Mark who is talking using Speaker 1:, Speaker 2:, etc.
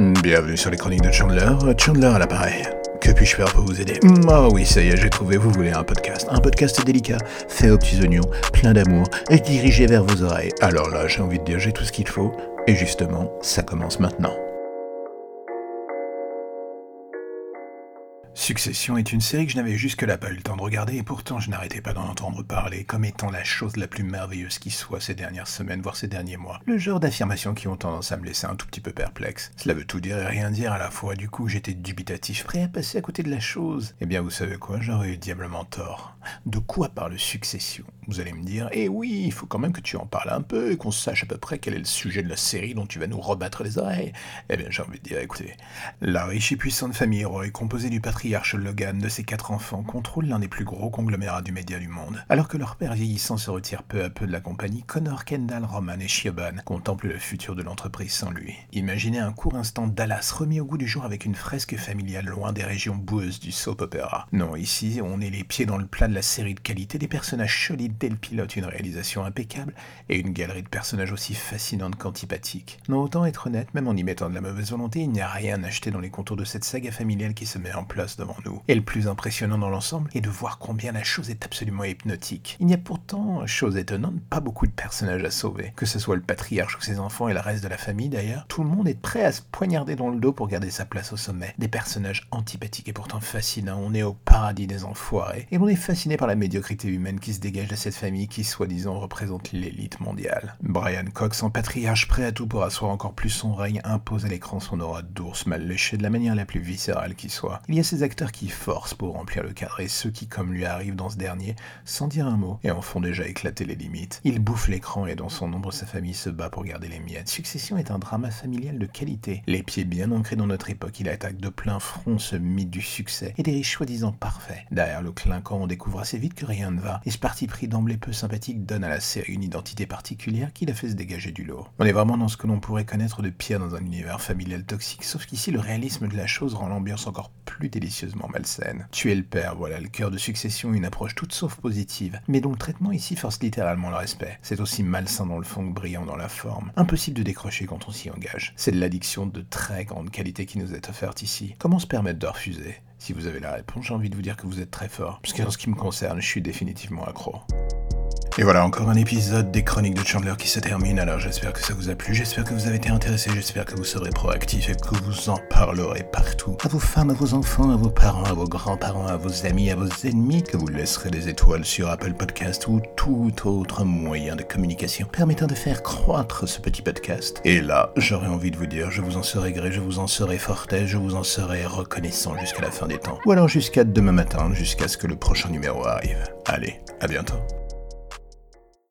Speaker 1: Bienvenue sur les chroniques de Chandler, Chandler à l'appareil. Que puis-je faire pour vous aider Ah oui, ça y est, j'ai trouvé, vous voulez un podcast. Un podcast délicat, fait aux petits oignons, plein d'amour, et dirigé vers vos oreilles. Alors là, j'ai envie de dire, j'ai tout ce qu'il faut, et justement, ça commence maintenant. Succession est une série que je n'avais jusque-là pas eu le temps de regarder et pourtant je n'arrêtais pas d'en entendre parler comme étant la chose la plus merveilleuse qui soit ces dernières semaines, voire ces derniers mois. Le genre d'affirmations qui ont tendance à me laisser un tout petit peu perplexe. Cela veut tout dire et rien dire à la fois, du coup j'étais dubitatif, prêt à passer à côté de la chose. Eh bien vous savez quoi, j'aurais eu diablement tort. De quoi parle Succession Vous allez me dire, eh oui, il faut quand même que tu en parles un peu et qu'on sache à peu près quel est le sujet de la série dont tu vas nous rebattre les oreilles. Eh bien j'ai envie de dire, écoutez, la riche et puissante famille Roy, composée du patriarche Logan de ses quatre enfants contrôle l'un des plus gros conglomérats du média du monde. Alors que leur père vieillissant se retire peu à peu de la compagnie, Connor, Kendall, Roman et Shioban contemplent le futur de l'entreprise sans lui. Imaginez un court instant Dallas remis au goût du jour avec une fresque familiale loin des régions boueuses du soap opera. Non, ici, on est les pieds dans le plat de la série de qualité, des personnages solides dès le pilote, une réalisation impeccable et une galerie de personnages aussi fascinante qu'antipathique. Non, autant être honnête, même en y mettant de la mauvaise volonté, il n'y a rien acheté dans les contours de cette saga familiale qui se met en place devant nous. Et le plus impressionnant dans l'ensemble est de voir combien la chose est absolument hypnotique. Il n'y a pourtant, chose étonnante, pas beaucoup de personnages à sauver. Que ce soit le patriarche ou ses enfants et le reste de la famille d'ailleurs, tout le monde est prêt à se poignarder dans le dos pour garder sa place au sommet. Des personnages antipathiques et pourtant fascinants. On est au paradis des enfoirés. Et on est fasciné par la médiocrité humaine qui se dégage de cette famille qui, soi-disant, représente l'élite mondiale. Brian Cox, en patriarche prêt à tout pour asseoir encore plus son règne, impose à l'écran son aura d'ours mal léché de la manière la plus viscérale qui soit. Il y a ces acteurs qui force pour remplir le cadre et ceux qui, comme lui arrivent dans ce dernier, sans dire un mot, et en font déjà éclater les limites. Il bouffe l'écran et dans son nombre sa famille se bat pour garder les miettes. Succession est un drama familial de qualité. Les pieds bien ancrés dans notre époque, il attaque de plein front ce mythe du succès et des riches soi-disant parfaits. Derrière le clinquant, on découvre assez vite que rien ne va, et ce parti pris d'emblée peu sympathique donne à la série une identité particulière qui la fait se dégager du lot. On est vraiment dans ce que l'on pourrait connaître de pire dans un univers familial toxique, sauf qu'ici le réalisme de la chose rend l'ambiance encore plus délicieusement malsaine. Tuer le père, voilà le cœur de succession, une approche toute sauf positive, mais dont le traitement ici force littéralement le respect. C'est aussi malsain dans le fond que brillant dans la forme. Impossible de décrocher quand on s'y engage. C'est de l'addiction de très grande qualité qui nous est offerte ici. Comment se permettre de refuser? Si vous avez la réponse, j'ai envie de vous dire que vous êtes très fort, puisque en ce qui me concerne, je suis définitivement accro. Et voilà encore un épisode des chroniques de Chandler qui se termine, alors j'espère que ça vous a plu, j'espère que vous avez été intéressé, j'espère que vous serez proactif et que vous en parlerez partout. À vos femmes, à vos enfants, à vos parents, à vos grands-parents, à vos amis, à vos ennemis, que vous laisserez des étoiles sur Apple Podcast ou tout autre moyen de communication permettant de faire croître ce petit podcast. Et là, j'aurais envie de vous dire, je vous en serai gré, je vous en serai forté, je vous en serai reconnaissant jusqu'à la fin des temps. Ou alors jusqu'à demain matin, jusqu'à ce que le prochain numéro arrive. Allez, à bientôt.